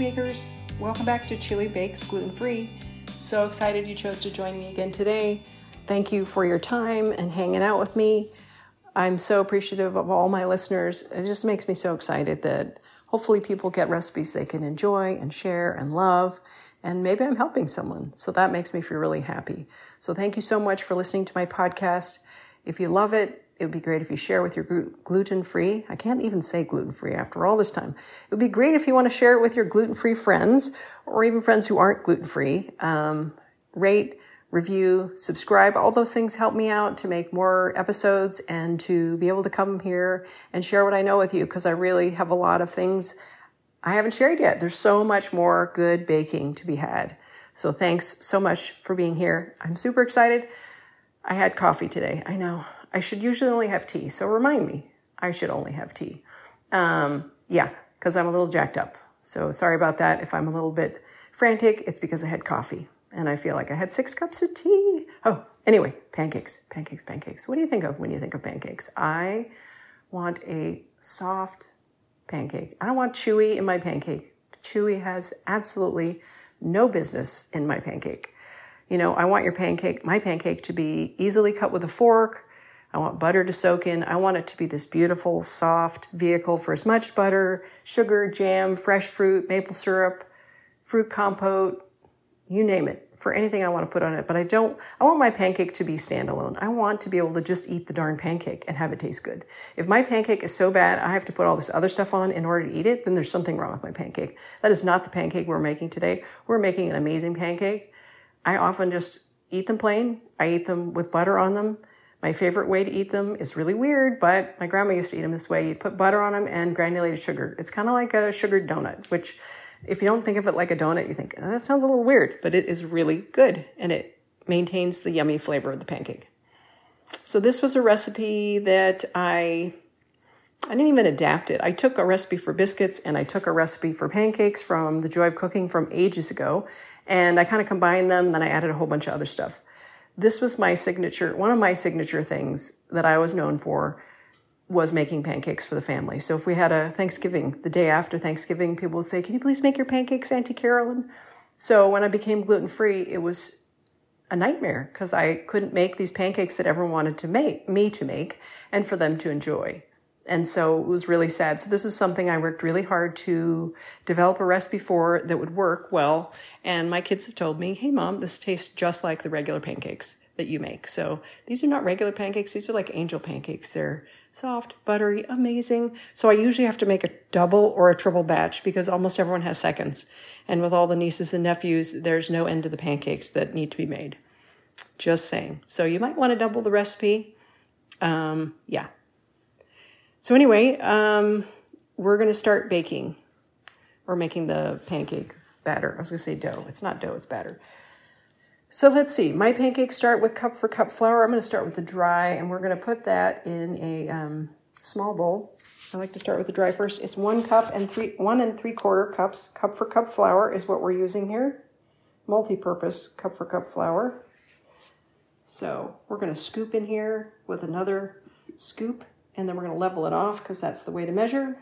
bakers, welcome back to Chili Bakes Gluten Free. So excited you chose to join me again today. Thank you for your time and hanging out with me. I'm so appreciative of all my listeners. It just makes me so excited that hopefully people get recipes they can enjoy and share and love. And maybe I'm helping someone. So that makes me feel really happy. So thank you so much for listening to my podcast. If you love it, it would be great if you share with your gluten free. I can't even say gluten free after all this time. It would be great if you want to share it with your gluten free friends or even friends who aren't gluten free. Um, rate, review, subscribe. All those things help me out to make more episodes and to be able to come here and share what I know with you because I really have a lot of things I haven't shared yet. There's so much more good baking to be had. So thanks so much for being here. I'm super excited. I had coffee today. I know. I should usually only have tea. So remind me, I should only have tea. Um, yeah, because I'm a little jacked up. So sorry about that. If I'm a little bit frantic, it's because I had coffee and I feel like I had six cups of tea. Oh, anyway, pancakes, pancakes, pancakes. What do you think of when you think of pancakes? I want a soft pancake. I don't want chewy in my pancake. Chewy has absolutely no business in my pancake. You know, I want your pancake, my pancake to be easily cut with a fork, I want butter to soak in. I want it to be this beautiful, soft vehicle for as much butter, sugar, jam, fresh fruit, maple syrup, fruit compote, you name it, for anything I want to put on it. But I don't, I want my pancake to be standalone. I want to be able to just eat the darn pancake and have it taste good. If my pancake is so bad, I have to put all this other stuff on in order to eat it, then there's something wrong with my pancake. That is not the pancake we're making today. We're making an amazing pancake. I often just eat them plain. I eat them with butter on them. My favorite way to eat them is really weird, but my grandma used to eat them this way. You'd put butter on them and granulated sugar. It's kind of like a sugared donut, which if you don't think of it like a donut, you think, oh, that sounds a little weird, but it is really good and it maintains the yummy flavor of the pancake. So this was a recipe that I I didn't even adapt it. I took a recipe for biscuits and I took a recipe for pancakes from the Joy of Cooking from ages ago, and I kind of combined them. Then I added a whole bunch of other stuff this was my signature, one of my signature things that I was known for was making pancakes for the family. So if we had a Thanksgiving, the day after Thanksgiving, people would say, Can you please make your pancakes, Auntie Carolyn? So when I became gluten free, it was a nightmare because I couldn't make these pancakes that everyone wanted to make, me to make, and for them to enjoy. And so it was really sad. So this is something I worked really hard to develop a recipe for that would work well. And my kids have told me, hey, mom, this tastes just like the regular pancakes that you make. So these are not regular pancakes. These are like angel pancakes. They're soft, buttery, amazing. So I usually have to make a double or a triple batch because almost everyone has seconds. And with all the nieces and nephews, there's no end to the pancakes that need to be made. Just saying. So you might want to double the recipe. Um, yeah, so anyway, um, we're going to start baking or making the pancake batter. I was going to say dough. It's not dough, it's batter. So let's see. My pancakes start with cup for cup flour. I'm going to start with the dry, and we're going to put that in a um, small bowl. I like to start with the dry first. It's one cup and three, one and three quarter cups. Cup for cup flour is what we're using here. Multi-purpose cup for cup flour. So we're going to scoop in here with another scoop and then we're going to level it off because that's the way to measure.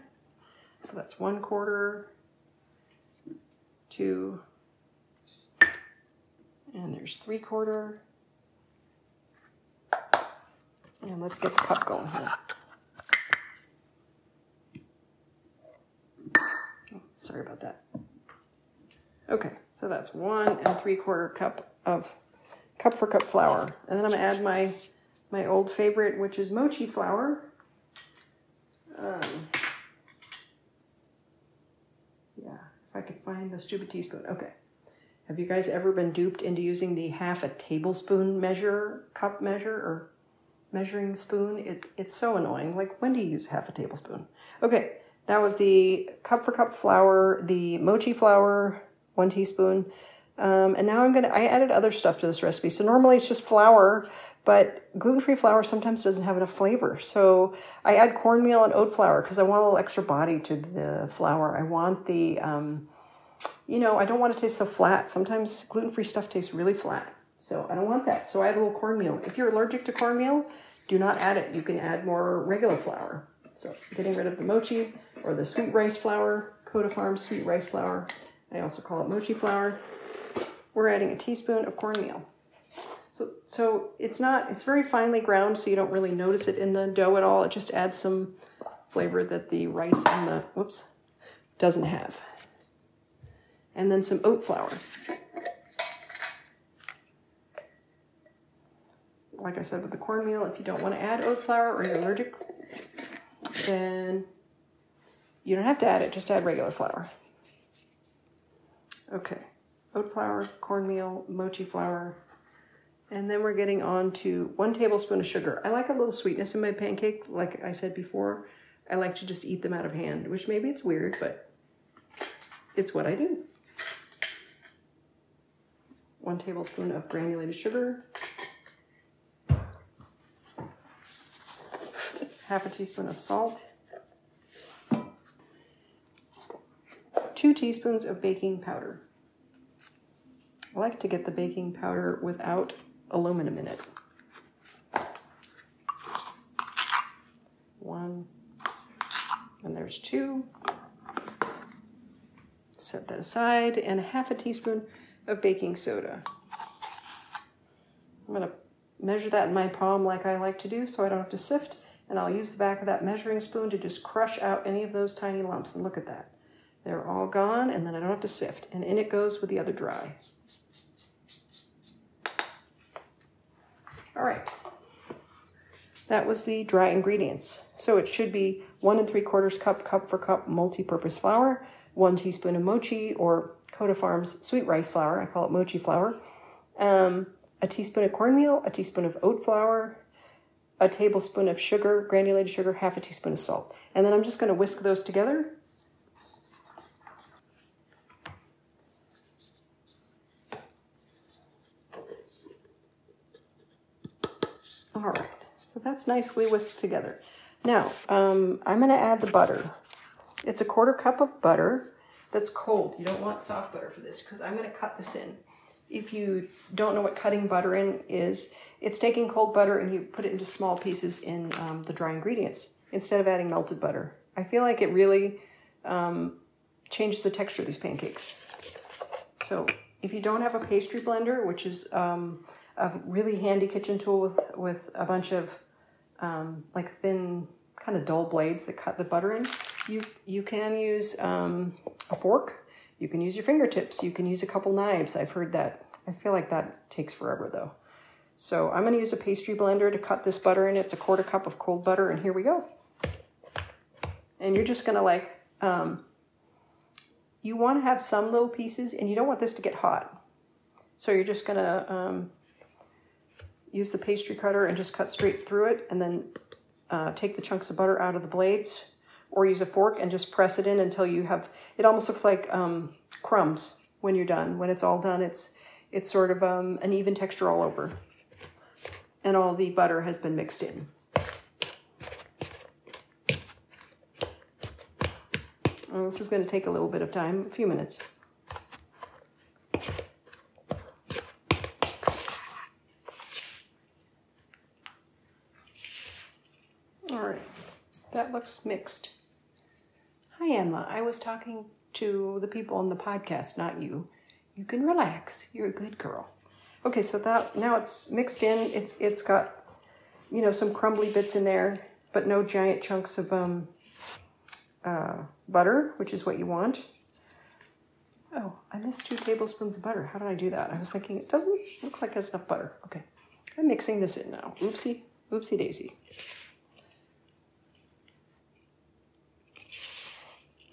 So that's one quarter, two, and there's three quarter. And let's get the cup going here. Oh, sorry about that. Okay, so that's one and three quarter cup of cup for cup flour. And then I'm gonna add my, my old favorite, which is mochi flour. Um, yeah, if I could find the stupid teaspoon. Okay. Have you guys ever been duped into using the half a tablespoon measure, cup measure, or measuring spoon? It, it's so annoying. Like, when do you use half a tablespoon? Okay, that was the cup for cup flour, the mochi flour, one teaspoon. Um, and now I'm gonna, I added other stuff to this recipe. So normally it's just flour, but gluten-free flour sometimes doesn't have enough flavor. So I add cornmeal and oat flour because I want a little extra body to the flour. I want the, um, you know, I don't want it to taste so flat. Sometimes gluten-free stuff tastes really flat. So I don't want that. So I add a little cornmeal. If you're allergic to cornmeal, do not add it. You can add more regular flour. So getting rid of the mochi or the sweet rice flour, Koda Farms sweet rice flour. I also call it mochi flour. We're adding a teaspoon of cornmeal. So, so it's not, it's very finely ground, so you don't really notice it in the dough at all. It just adds some flavor that the rice and the, whoops, doesn't have. And then some oat flour. Like I said with the cornmeal, if you don't want to add oat flour or you're allergic, then you don't have to add it, just add regular flour. Okay, oat flour, cornmeal, mochi flour, and then we're getting on to one tablespoon of sugar. I like a little sweetness in my pancake. Like I said before, I like to just eat them out of hand, which maybe it's weird, but it's what I do. One tablespoon of granulated sugar. Half a teaspoon of salt. Two teaspoons of baking powder. I like to get the baking powder without aluminum in it. One, and there's two. Set that aside, and half a teaspoon of baking soda. I'm gonna measure that in my palm like I like to do so I don't have to sift, and I'll use the back of that measuring spoon to just crush out any of those tiny lumps, and look at that. They're all gone, and then I don't have to sift, and in it goes with the other dry. All right. That was the dry ingredients. So it should be one and three quarters cup, cup for cup multi-purpose flour, one teaspoon of mochi or Koda Farms sweet rice flour. I call it mochi flour. Um, a teaspoon of cornmeal, a teaspoon of oat flour, a tablespoon of sugar, granulated sugar, half a teaspoon of salt. And then I'm just going to whisk those together All right, so that's nicely whisked together. Now, um, I'm going to add the butter. It's a quarter cup of butter that's cold. You don't want soft butter for this because I'm going to cut this in. If you don't know what cutting butter in is, it's taking cold butter and you put it into small pieces in um, the dry ingredients instead of adding melted butter. I feel like it really um, changed the texture of these pancakes. So if you don't have a pastry blender, which is um, a really handy kitchen tool with, with a bunch of um, like thin kind of dull blades that cut the butter in. You, you can use um, a fork. You can use your fingertips. You can use a couple knives. I've heard that. I feel like that takes forever though. So I'm going to use a pastry blender to cut this butter in. It's a quarter cup of cold butter and here we go. And you're just going to like, um, you want to have some little pieces and you don't want this to get hot. So you're just going to um, use the pastry cutter and just cut straight through it and then uh, take the chunks of butter out of the blades or use a fork and just press it in until you have, it almost looks like um, crumbs when you're done. When it's all done, it's, it's sort of um, an even texture all over. And all the butter has been mixed in. Well, this is going to take a little bit of time, a few minutes. That looks mixed. Hi, Emma. I was talking to the people on the podcast, not you. You can relax. You're a good girl. Okay, so that now it's mixed in. It's it's got you know some crumbly bits in there, but no giant chunks of um uh, butter, which is what you want. Oh, I missed two tablespoons of butter. How did I do that? I was thinking it doesn't look like there's enough butter. Okay, I'm mixing this in now. Oopsie, oopsie daisy.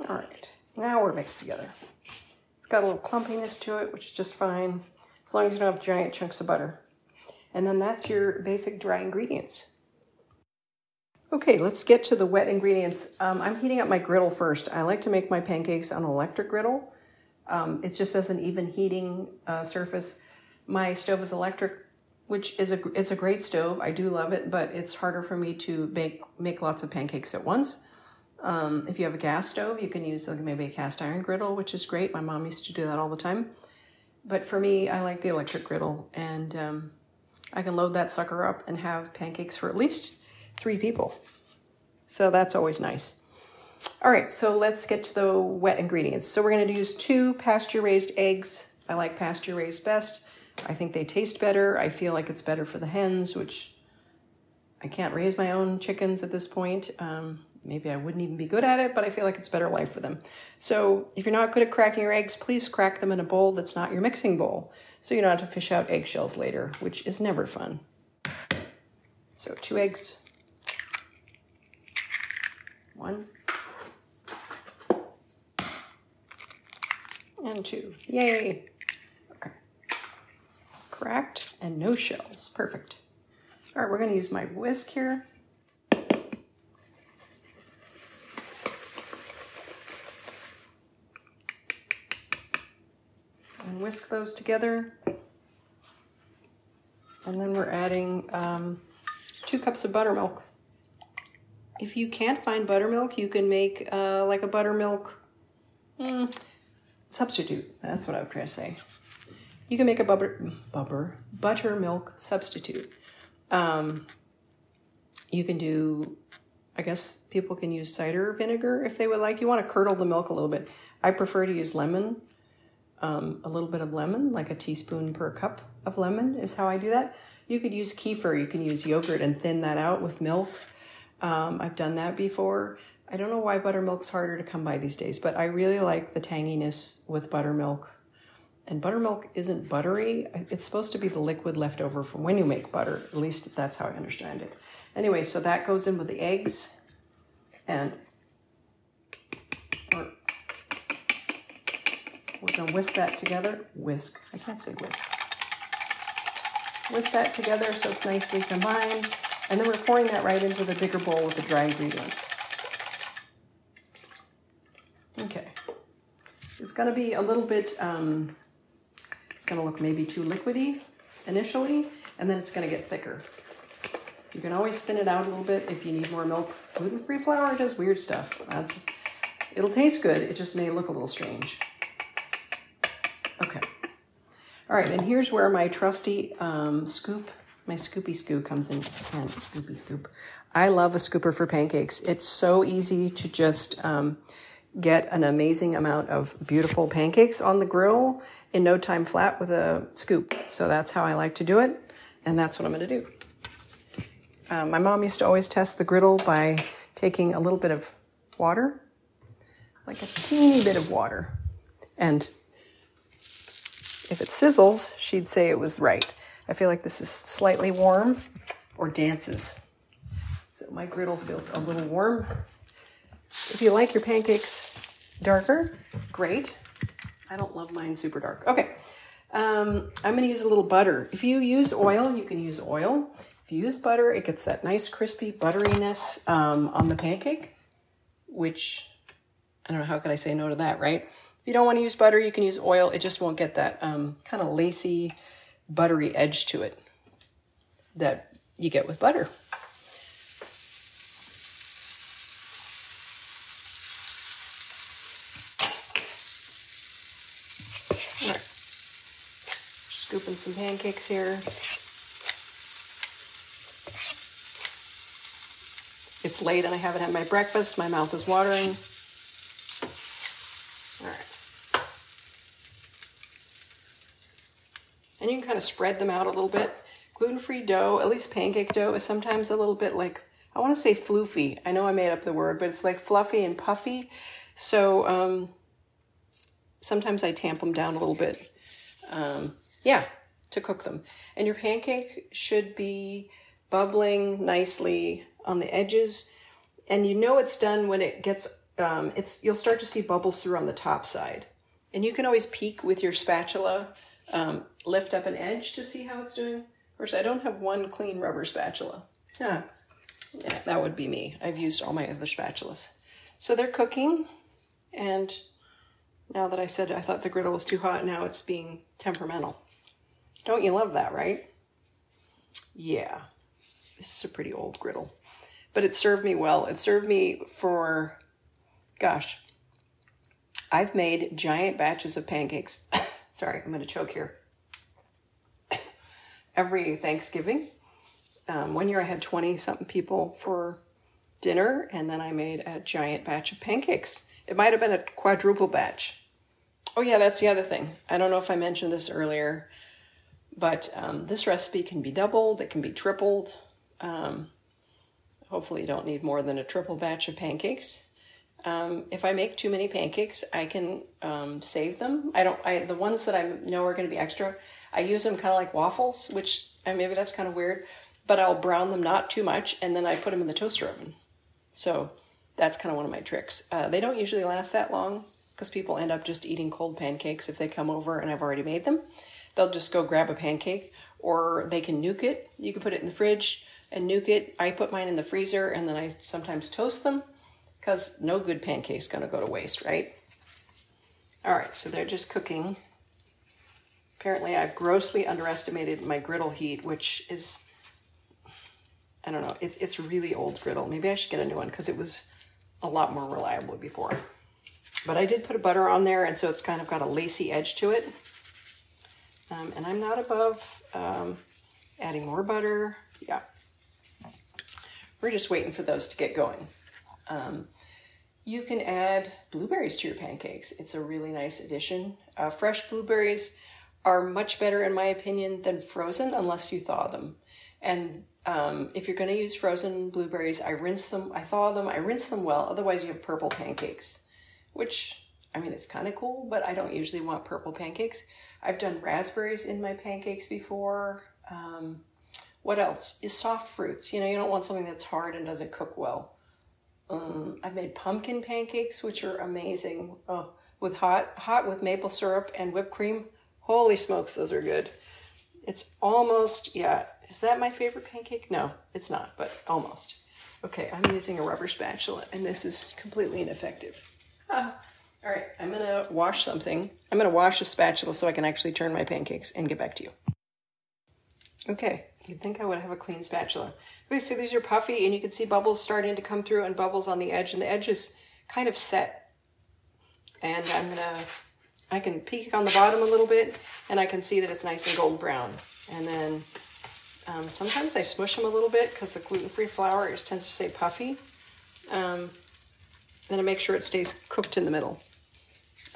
All right, now we're mixed together. It's got a little clumpiness to it, which is just fine, as long as you don't have giant chunks of butter. And then that's your basic dry ingredients. Okay, let's get to the wet ingredients. Um, I'm heating up my griddle first. I like to make my pancakes on an electric griddle. Um, it just has an even heating uh, surface. My stove is electric, which is a it's a great stove. I do love it, but it's harder for me to make make lots of pancakes at once. Um, if you have a gas stove, you can use like maybe a cast iron griddle, which is great. My mom used to do that all the time. But for me, I like the electric griddle, and um, I can load that sucker up and have pancakes for at least three people. So that's always nice. All right, so let's get to the wet ingredients. So we're going to use two pasture raised eggs. I like pasture raised best. I think they taste better. I feel like it's better for the hens, which I can't raise my own chickens at this point. Um, maybe I wouldn't even be good at it, but I feel like it's better life for them. So if you're not good at cracking your eggs, please crack them in a bowl that's not your mixing bowl, so you don't have to fish out eggshells later, which is never fun. So two eggs. One. And two. Yay. Okay. Cracked and no shells. Perfect. All right, we're to use my whisk here. And whisk those together. And then we're adding um, two cups of buttermilk. If you can't find buttermilk, you can make uh, like a buttermilk mm, substitute. That's what I was trying to say. You can make a butter, butter, buttermilk substitute. Um, you can do, I guess people can use cider vinegar if they would like. You want to curdle the milk a little bit. I prefer to use lemon, um, a little bit of lemon, like a teaspoon per cup of lemon is how I do that. You could use kefir, you can use yogurt and thin that out with milk. Um, I've done that before. I don't know why buttermilk's harder to come by these days, but I really like the tanginess with buttermilk. And buttermilk isn't buttery. It's supposed to be the liquid left over from when you make butter. At least that's how I understand it. Anyway, so that goes in with the eggs. And we're, we're to whisk that together. Whisk. I can't say whisk. Whisk that together so it's nicely combined. And then we're pouring that right into the bigger bowl with the dry ingredients. Okay. It's to be a little bit, um, it's to look maybe too liquidy initially, and then it's to get thicker. You can always thin it out a little bit if you need more milk. Gluten-free flour does weird stuff. That's, it'll taste good. It just may look a little strange. All right, and here's where my trusty um, scoop, my scoopy scoop comes in. And scoopy scoop. I love a scooper for pancakes. It's so easy to just um, get an amazing amount of beautiful pancakes on the grill in no time flat with a scoop. So that's how I like to do it, and that's what I'm going to do. Um, my mom used to always test the griddle by taking a little bit of water, like a teeny bit of water, and if it sizzles, she'd say it was right. I feel like this is slightly warm or dances. So my griddle feels a little warm. If you like your pancakes darker, great. I don't love mine super dark. Okay, um, I'm going to use a little butter. If you use oil, you can use oil. If you use butter, it gets that nice crispy butteriness um, on the pancake, which I don't know, how could I say no to that, right? If you don't want to use butter, you can use oil. It just won't get that um, kind of lacy, buttery edge to it that you get with butter. Scooping some pancakes here. It's late and I haven't had my breakfast. My mouth is watering. All right. And you can kind of spread them out a little bit. Gluten-free dough, at least pancake dough, is sometimes a little bit like, I want to say floofy. I know I made up the word, but it's like fluffy and puffy. So um, sometimes I tamp them down a little bit. Um, yeah, to cook them. And your pancake should be bubbling nicely on the edges. And you know it's done when it gets, um, it's you'll start to see bubbles through on the top side. And you can always peek with your spatula, um, lift up an edge to see how it's doing. Of course, I don't have one clean rubber spatula. Huh. Yeah, that would be me. I've used all my other spatulas. So they're cooking, and now that I said I thought the griddle was too hot, now it's being temperamental. Don't you love that, right? Yeah, this is a pretty old griddle, but it served me well. It served me for, gosh, I've made giant batches of pancakes. Sorry, I'm going to choke here. Every Thanksgiving. Um, one year I had 20 something people for dinner, and then I made a giant batch of pancakes. It might have been a quadruple batch. Oh, yeah, that's the other thing. I don't know if I mentioned this earlier, but um, this recipe can be doubled, it can be tripled. Um, hopefully, you don't need more than a triple batch of pancakes. Um, if I make too many pancakes, I can um, save them. I don't. I the ones that I know are going to be extra. I use them kind of like waffles, which maybe that's kind of weird, but I'll brown them not too much, and then I put them in the toaster oven. So that's kind of one of my tricks. Uh, they don't usually last that long because people end up just eating cold pancakes if they come over and I've already made them. They'll just go grab a pancake, or they can nuke it. You can put it in the fridge and nuke it. I put mine in the freezer, and then I sometimes toast them because no good pancake's to go to waste, right? All right, so they're just cooking. Apparently, I've grossly underestimated my griddle heat, which is, I don't know, it's, it's really old griddle. Maybe I should get a new one because it was a lot more reliable before. But I did put a butter on there, and so it's kind of got a lacy edge to it. Um, and I'm not above um, adding more butter. Yeah. We're just waiting for those to get going. Um, you can add blueberries to your pancakes. It's a really nice addition. Uh, fresh blueberries are much better, in my opinion, than frozen unless you thaw them. And um, if you're going to use frozen blueberries, I rinse them, I thaw them, I rinse them well. Otherwise, you have purple pancakes, which I mean, it's kind of cool, but I don't usually want purple pancakes. I've done raspberries in my pancakes before. Um, what else? Is soft fruits. You know, you don't want something that's hard and doesn't cook well. Um, I've made pumpkin pancakes, which are amazing. Oh, with hot, hot with maple syrup and whipped cream. Holy smokes, those are good. It's almost, yeah. Is that my favorite pancake? No, it's not, but almost. Okay, I'm using a rubber spatula, and this is completely ineffective. Ah. All right, I'm gonna wash something. I'm gonna wash a spatula so I can actually turn my pancakes and get back to you. Okay, you'd think I would have a clean spatula. Okay, so these are puffy and you can see bubbles starting to come through and bubbles on the edge and the edge is kind of set. And I'm gonna, I can peek on the bottom a little bit and I can see that it's nice and golden brown. And then um, sometimes I smush them a little bit because the gluten-free flour just tends to stay puffy. Um, and I make sure it stays cooked in the middle.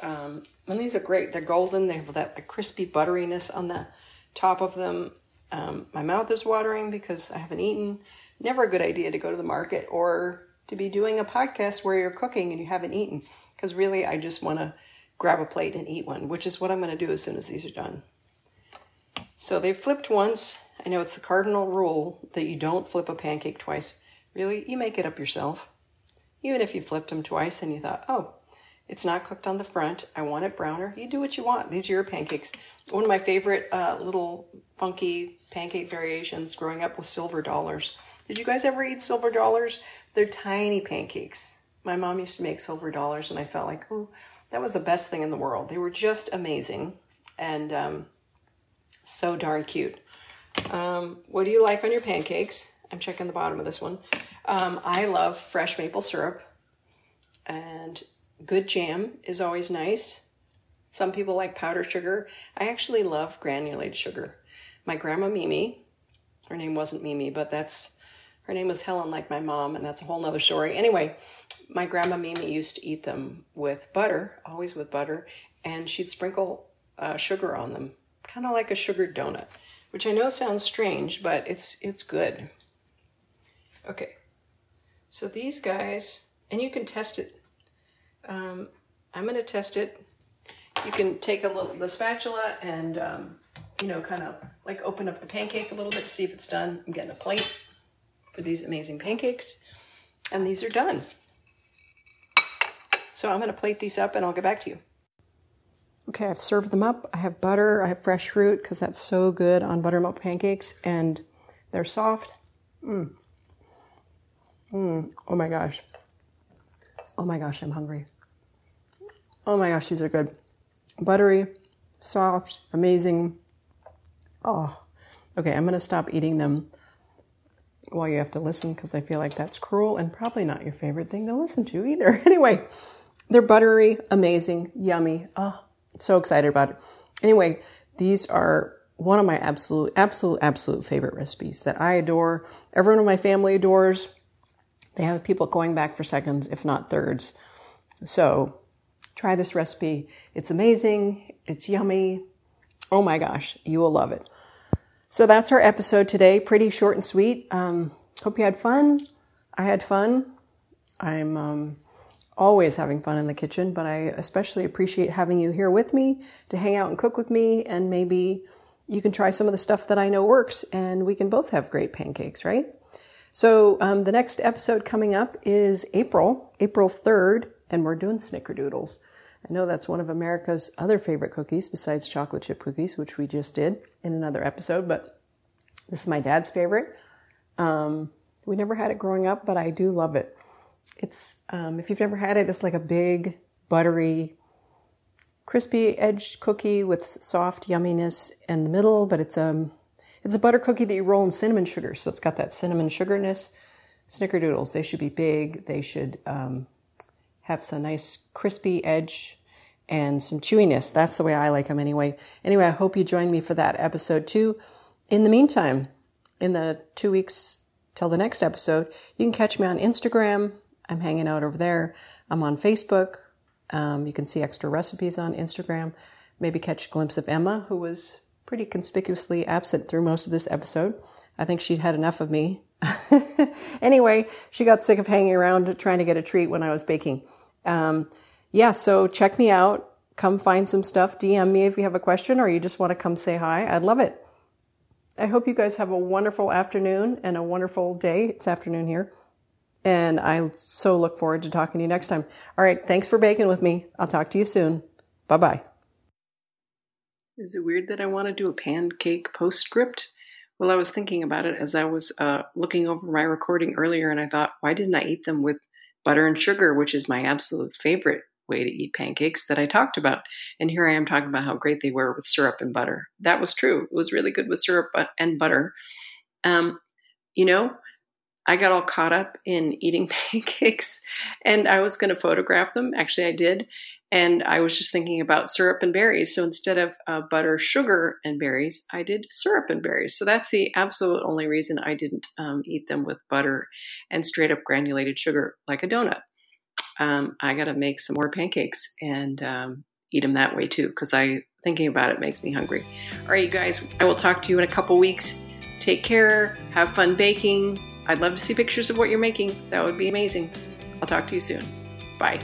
Um, and these are great. They're golden. They have that crispy butteriness on the top of them. Um, my mouth is watering because I haven't eaten. Never a good idea to go to the market or to be doing a podcast where you're cooking and you haven't eaten. Because really, I just want to grab a plate and eat one, which is what I'm going to do as soon as these are done. So they've flipped once. I know it's the cardinal rule that you don't flip a pancake twice. Really, you make it up yourself. Even if you flipped them twice and you thought, oh, it's not cooked on the front. I want it browner. You do what you want. These are your pancakes. One of my favorite uh, little funky pancake variations growing up was silver dollars. Did you guys ever eat silver dollars? They're tiny pancakes. My mom used to make silver dollars, and I felt like, oh, that was the best thing in the world. They were just amazing and um, so darn cute. Um, what do you like on your pancakes? I'm checking the bottom of this one. Um, I love fresh maple syrup and Good jam is always nice. Some people like powdered sugar. I actually love granulated sugar. My grandma Mimi, her name wasn't Mimi, but that's her name was Helen, like my mom, and that's a whole nother story. Anyway, my grandma Mimi used to eat them with butter, always with butter, and she'd sprinkle uh, sugar on them, kind of like a sugared donut, which I know sounds strange, but it's it's good. Okay, so these guys, and you can test it um, I'm going to test it. You can take a little the spatula and um, you know kind of like open up the pancake a little bit to see if it's done. I'm getting a plate for these amazing pancakes, and these are done. So I'm going to plate these up and I'll get back to you. Okay, I've served them up. I have butter, I have fresh fruit because that's so good on buttermilk pancakes, and they're soft. Mmm. Mmm. Oh my gosh. Oh my gosh, I'm hungry. Oh my gosh, these are good. Buttery, soft, amazing. Oh, okay, I'm to stop eating them while you have to listen because I feel like that's cruel and probably not your favorite thing to listen to either. anyway, they're buttery, amazing, yummy. Oh, so excited about it. Anyway, these are one of my absolute, absolute, absolute favorite recipes that I adore. Everyone in my family adores. They have people going back for seconds, if not thirds. So try this recipe. It's amazing. It's yummy. Oh my gosh, you will love it. So that's our episode today. Pretty short and sweet. Um, hope you had fun. I had fun. I'm um, always having fun in the kitchen, but I especially appreciate having you here with me to hang out and cook with me, and maybe you can try some of the stuff that I know works, and we can both have great pancakes, right? So um, the next episode coming up is April, April 3rd, and we're doing snickerdoodles. I know that's one of America's other favorite cookies besides chocolate chip cookies, which we just did in another episode, but this is my dad's favorite. Um, we never had it growing up, but I do love it. It's, um, if you've never had it, it's like a big, buttery, crispy edged cookie with soft yumminess in the middle, but it's, um, it's a butter cookie that you roll in cinnamon sugar. So it's got that cinnamon sugarness. Snickerdoodles, they should be big. They should, um, have some nice crispy edge and some chewiness. That's the way I like them anyway. Anyway, I hope you join me for that episode too. In the meantime, in the two weeks till the next episode, you can catch me on Instagram. I'm hanging out over there. I'm on Facebook. Um, you can see extra recipes on Instagram. Maybe catch a glimpse of Emma, who was pretty conspicuously absent through most of this episode. I think she'd had enough of me. anyway, she got sick of hanging around trying to get a treat when I was baking. Um, yeah, so check me out. Come find some stuff. DM me if you have a question or you just want to come say hi. I'd love it. I hope you guys have a wonderful afternoon and a wonderful day. It's afternoon here. And I so look forward to talking to you next time. All right. Thanks for baking with me. I'll talk to you soon. Bye bye. Is it weird that I want to do a pancake postscript? Well, I was thinking about it as I was uh, looking over my recording earlier, and I thought, why didn't I eat them with butter and sugar, which is my absolute favorite way to eat pancakes that I talked about. And here I am talking about how great they were with syrup and butter. That was true. It was really good with syrup and butter. Um, you know, I got all caught up in eating pancakes and I was going to photograph them. Actually, I did. And I was just thinking about syrup and berries. So instead of uh, butter, sugar, and berries, I did syrup and berries. So that's the absolute only reason I didn't um, eat them with butter and straight up granulated sugar like a donut. Um, I got to make some more pancakes and um, eat them that way too, because I thinking about it makes me hungry. All right, you guys, I will talk to you in a couple weeks. Take care. Have fun baking. I'd love to see pictures of what you're making. That would be amazing. I'll talk to you soon. Bye.